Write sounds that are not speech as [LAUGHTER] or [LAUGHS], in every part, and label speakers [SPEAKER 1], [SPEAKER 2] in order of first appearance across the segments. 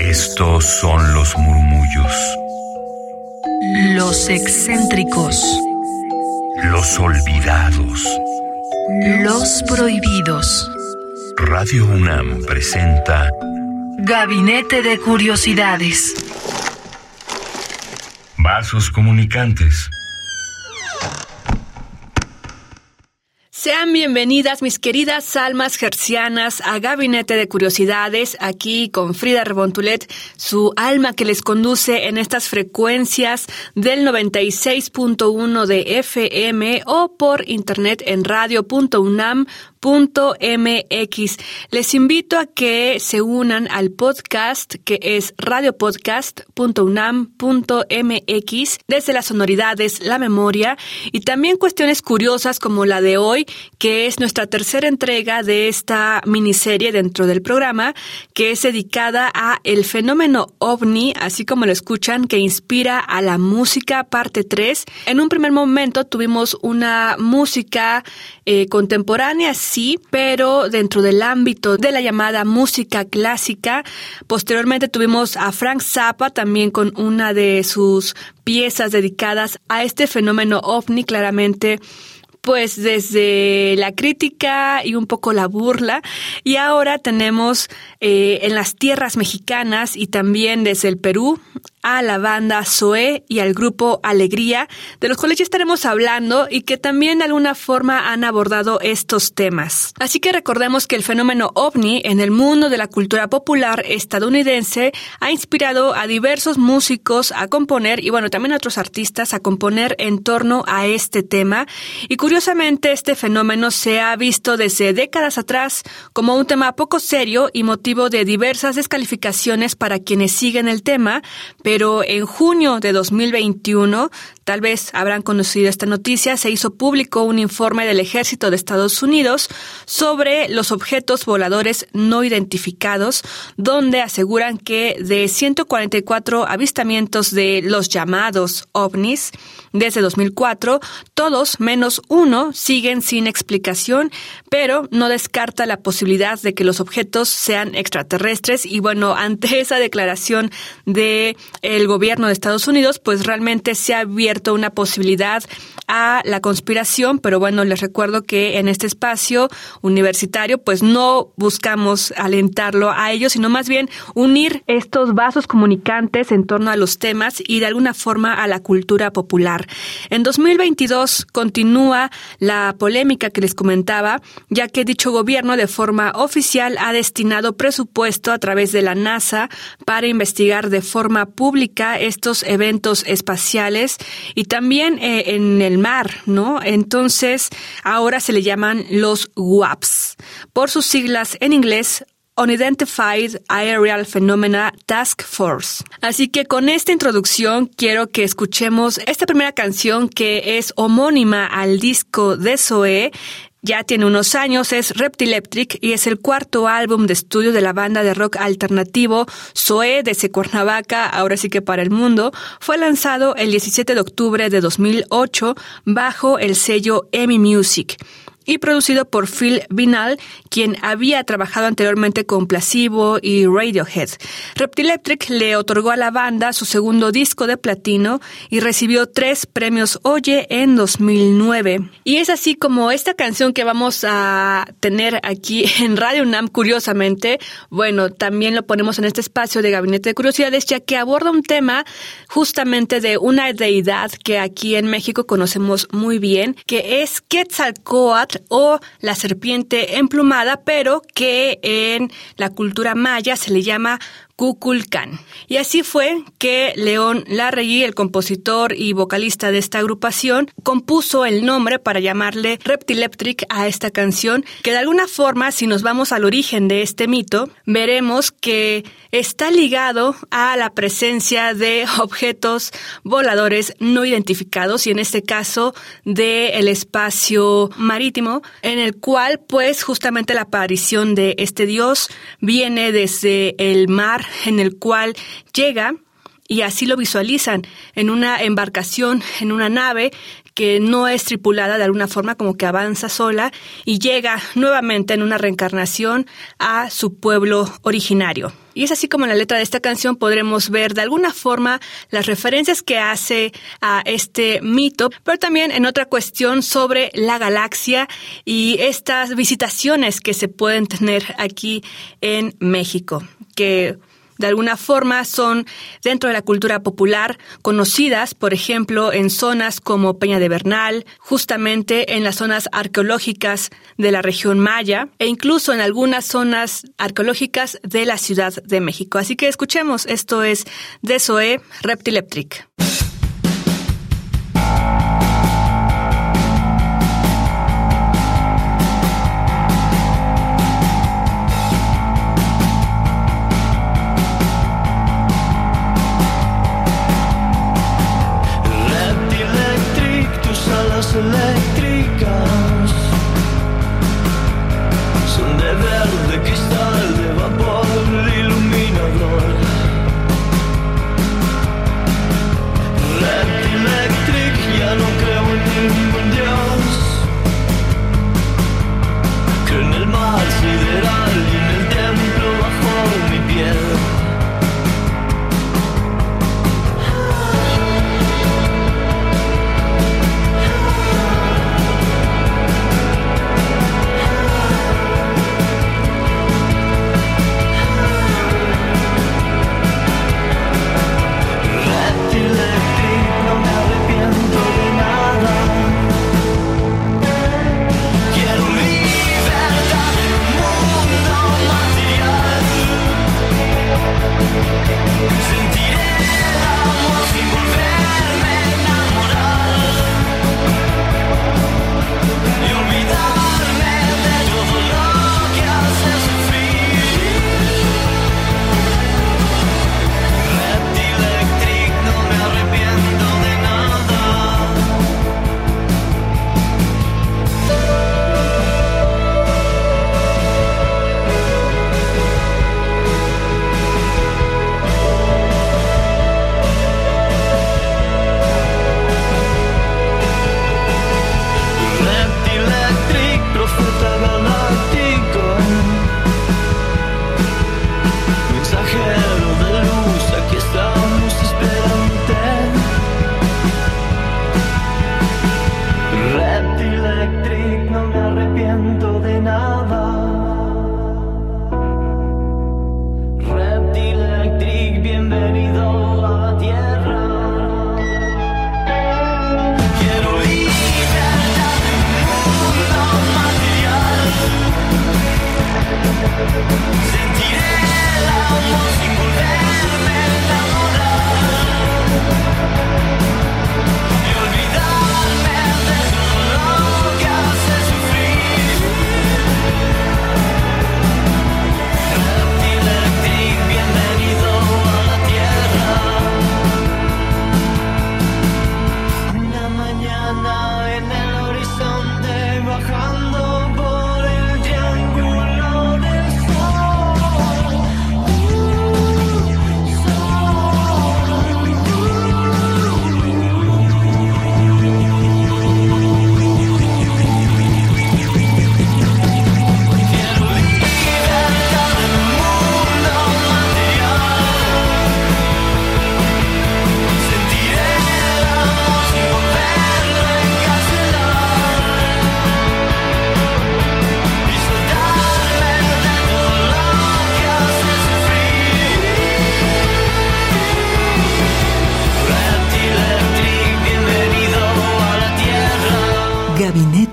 [SPEAKER 1] Estos son los murmullos.
[SPEAKER 2] Los excéntricos.
[SPEAKER 1] Los olvidados.
[SPEAKER 2] Los prohibidos.
[SPEAKER 1] Radio UNAM presenta
[SPEAKER 2] Gabinete de Curiosidades.
[SPEAKER 1] Vasos comunicantes.
[SPEAKER 3] Sean bienvenidas mis queridas almas gercianas a Gabinete de Curiosidades, aquí con Frida Rebontulet, su alma que les conduce en estas frecuencias del 96.1 de FM o por internet en radio.unam mx Les invito a que se unan al podcast que es radiopodcast.unam.mx desde las sonoridades, la memoria y también cuestiones curiosas como la de hoy, que es nuestra tercera entrega de esta miniserie dentro del programa, que es dedicada a el fenómeno ovni, así como lo escuchan, que inspira a la música parte 3. En un primer momento tuvimos una música eh, contemporánea, sí, pero dentro del ámbito de la llamada música clásica. Posteriormente tuvimos a Frank Zappa también con una de sus piezas dedicadas a este fenómeno ovni, claramente pues desde la crítica y un poco la burla. Y ahora tenemos eh, en las tierras mexicanas y también desde el Perú a la banda Zoé y al grupo Alegría, de los cuales ya estaremos hablando y que también de alguna forma han abordado estos temas. Así que recordemos que el fenómeno ovni en el mundo de la cultura popular estadounidense ha inspirado a diversos músicos a componer y bueno, también a otros artistas a componer en torno a este tema. Y curiosamente este fenómeno se ha visto desde décadas atrás como un tema poco serio y motivo de diversas descalificaciones para quienes siguen el tema, en junio de 2021, tal vez habrán conocido esta noticia, se hizo público un informe del Ejército de Estados Unidos sobre los objetos voladores no identificados, donde aseguran que de 144 avistamientos de los llamados ovnis desde 2004, todos menos uno siguen sin explicación, pero no descarta la posibilidad de que los objetos sean extraterrestres. Y bueno, [LAUGHS] ante esa declaración de gobierno de Estados Unidos, pues realmente se ha abierto una posibilidad a la conspiración, pero bueno, les recuerdo que en este espacio universitario, pues no buscamos alentarlo a ellos, sino más bien unir estos vasos comunicantes en torno a los temas y de alguna forma a la cultura popular. En 2022 continúa la polémica que les comentaba, ya que dicho gobierno de forma oficial ha destinado presupuesto a través de la NASA para investigar de forma pública estos eventos espaciales y también eh, en el mar, ¿no? Entonces, ahora se le llaman los WAPs, por sus siglas en inglés Unidentified Aerial Phenomena Task Force. Así que con esta introducción quiero que escuchemos esta primera canción que es homónima al disco de Zoe ya tiene unos años, es Reptileptric y es el cuarto álbum de estudio de la banda de rock alternativo Zoe de Cuernavaca, ahora sí que para el mundo. Fue lanzado el 17 de octubre de 2008 bajo el sello EMI Music y producido por Phil Vinal, quien había trabajado anteriormente con Placebo y Radiohead. Reptilectric le otorgó a la banda su segundo disco de platino y recibió tres premios Oye en 2009. Y es así como esta canción que vamos a tener aquí [LAUGHS] en Radio UNAM, curiosamente, bueno, también lo ponemos en este espacio de Gabinete de Curiosidades, ya que aborda un tema justamente de una deidad que aquí en México conocemos muy bien, que es Quetzalcoatl o la serpiente emplumada, pero que en la cultura maya se le llama Y así fue que León Larregui, el compositor y vocalista de esta agrupación, compuso el nombre para llamarle Reptileptric a esta canción, que de alguna forma, si nos vamos al origen de este mito, veremos que está ligado a la presencia de objetos voladores no identificados y en este caso del espacio marítimo, en el cual pues justamente la aparición de este dios viene desde el mar en el cual llega y así lo visualizan en una embarcación, en una nave
[SPEAKER 4] que no es tripulada de alguna forma, como que avanza sola y llega nuevamente en una reencarnación a su pueblo originario. Y es así como en la letra de esta canción podremos ver de alguna forma las referencias que hace a este mito, pero también en otra cuestión sobre la galaxia y estas visitaciones que se pueden tener aquí en México, que de alguna forma son dentro de la cultura popular conocidas, por ejemplo, en zonas como Peña de Bernal, justamente en las zonas arqueológicas de la región Maya e incluso en algunas zonas arqueológicas de la Ciudad de México. Así que escuchemos, esto es de Zoe Yeah.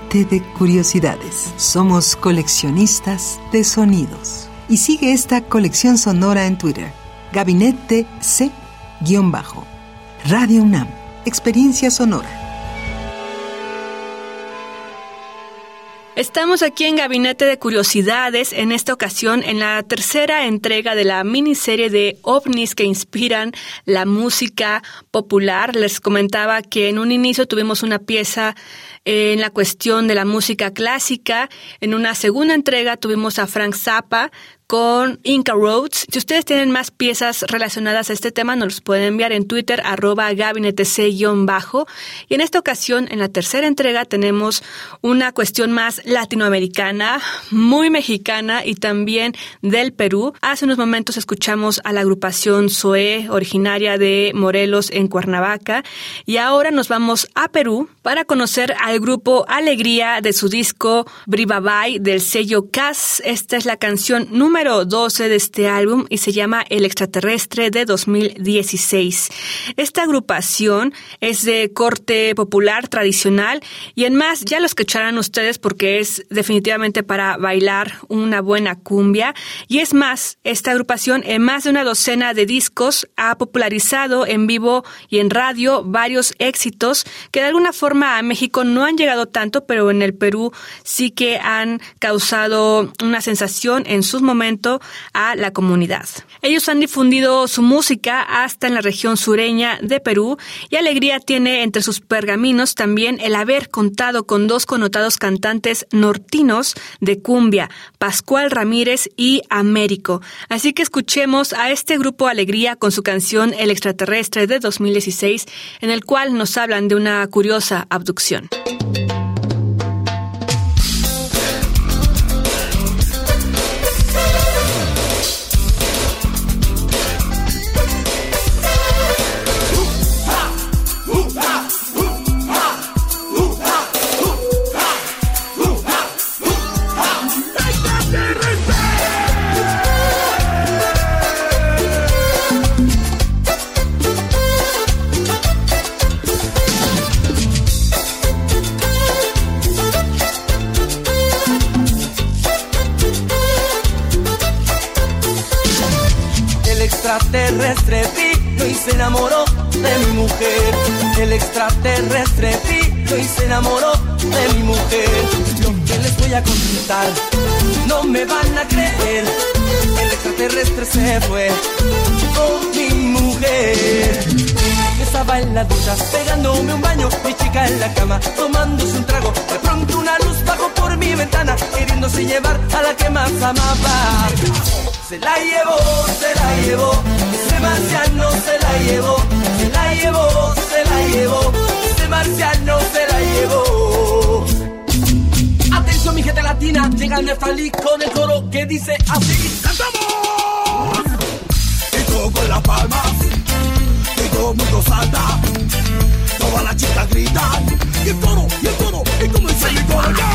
[SPEAKER 5] De Curiosidades. Somos coleccionistas de sonidos. Y sigue esta colección sonora en Twitter. Gabinete C-Bajo. Radio UNAM. Experiencia sonora.
[SPEAKER 4] Estamos aquí en Gabinete de Curiosidades, en esta ocasión en la tercera entrega de la miniserie de ovnis que inspiran la música popular. Les comentaba que en un inicio tuvimos una pieza en la cuestión de la música clásica. En una segunda entrega tuvimos a Frank Zappa
[SPEAKER 3] con Inca Roads. Si ustedes tienen más piezas relacionadas a este tema, nos pueden enviar en Twitter, arroba gabinetec-bajo. Y en esta ocasión, en la tercera entrega, tenemos una cuestión más latinoamericana, muy mexicana y también del Perú. Hace unos momentos escuchamos a la agrupación Zoe, originaria de Morelos en Cuernavaca. Y ahora nos vamos a Perú para conocer al grupo Alegría de su disco Bribabay del sello CAS. Esta es la canción número 12 de este álbum y se llama El extraterrestre de 2016. Esta agrupación es de corte popular tradicional y en más ya lo escucharán ustedes porque es definitivamente para bailar una buena cumbia y es más, esta agrupación en más de una docena de discos ha popularizado en vivo y en radio varios éxitos que de alguna forma a México no han llegado tanto, pero en el Perú sí que han causado una sensación en sus momentos a la comunidad. Ellos han difundido su música hasta en la región sureña de Perú y Alegría tiene entre sus pergaminos también el haber contado con dos connotados cantantes nortinos de cumbia, Pascual Ramírez y Américo. Así que escuchemos a este grupo Alegría con su canción El extraterrestre de 2016, en el cual nos hablan de una curiosa abducción.
[SPEAKER 6] Extraterrestre vino y se enamoró de mi mujer. El extraterrestre vino y se enamoró de mi mujer. Lo que les voy a contar, no me van a creer. El extraterrestre se fue con mi mujer. Estaba en la ducha, pegándome un baño, mi chica en la cama, tomándose un trago. De pronto una luz bajó por mi ventana, queriéndose llevar a la que más amaba. Se la llevó, se la llevó, ese marciano se la llevó, se la llevó, se la llevó, ese marciano se la llevó. Atención mi gente latina, llega el Neftalí con el coro que dice así. ¡Cantamos! Y todo con las palmas, y todo el mundo salta, todas las chicas gritan, y el coro, y el coro, y como dice mi coro,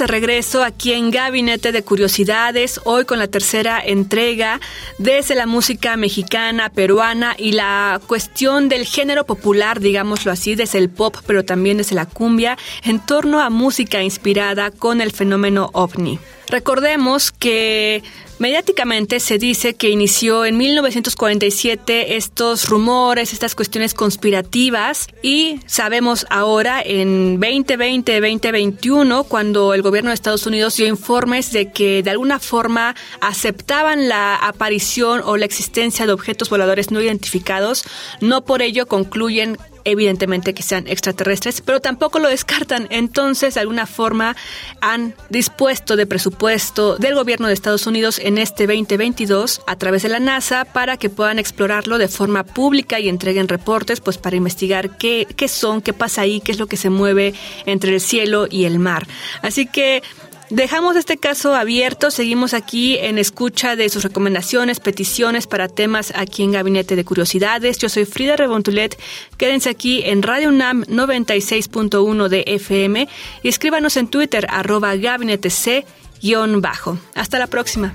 [SPEAKER 3] de regreso aquí en Gabinete de Curiosidades, hoy con la tercera entrega desde la música mexicana, peruana y la cuestión del género popular, digámoslo así, desde el pop, pero también desde la cumbia, en torno a música inspirada con el fenómeno ovni. Recordemos que mediáticamente se dice que inició en 1947 estos rumores, estas cuestiones conspirativas y sabemos ahora en 2020-2021 cuando el gobierno de Estados Unidos dio informes de que de alguna forma aceptaban la aparición o la existencia de objetos voladores no identificados, no por ello concluyen evidentemente que sean extraterrestres, pero tampoco lo descartan. Entonces, de alguna forma, han dispuesto de presupuesto del gobierno de Estados Unidos en este 2022 a través de la NASA para que puedan explorarlo de forma pública y entreguen reportes, pues para investigar qué, qué son, qué pasa ahí, qué es lo que se mueve entre el cielo y el mar. Así que Dejamos este caso abierto, seguimos aquí en escucha de sus recomendaciones, peticiones para temas aquí en Gabinete de Curiosidades. Yo soy Frida Rebontulet, quédense aquí en Radio UNAM 96.1 de FM y escríbanos en Twitter arroba gabinete C-bajo. Hasta la próxima.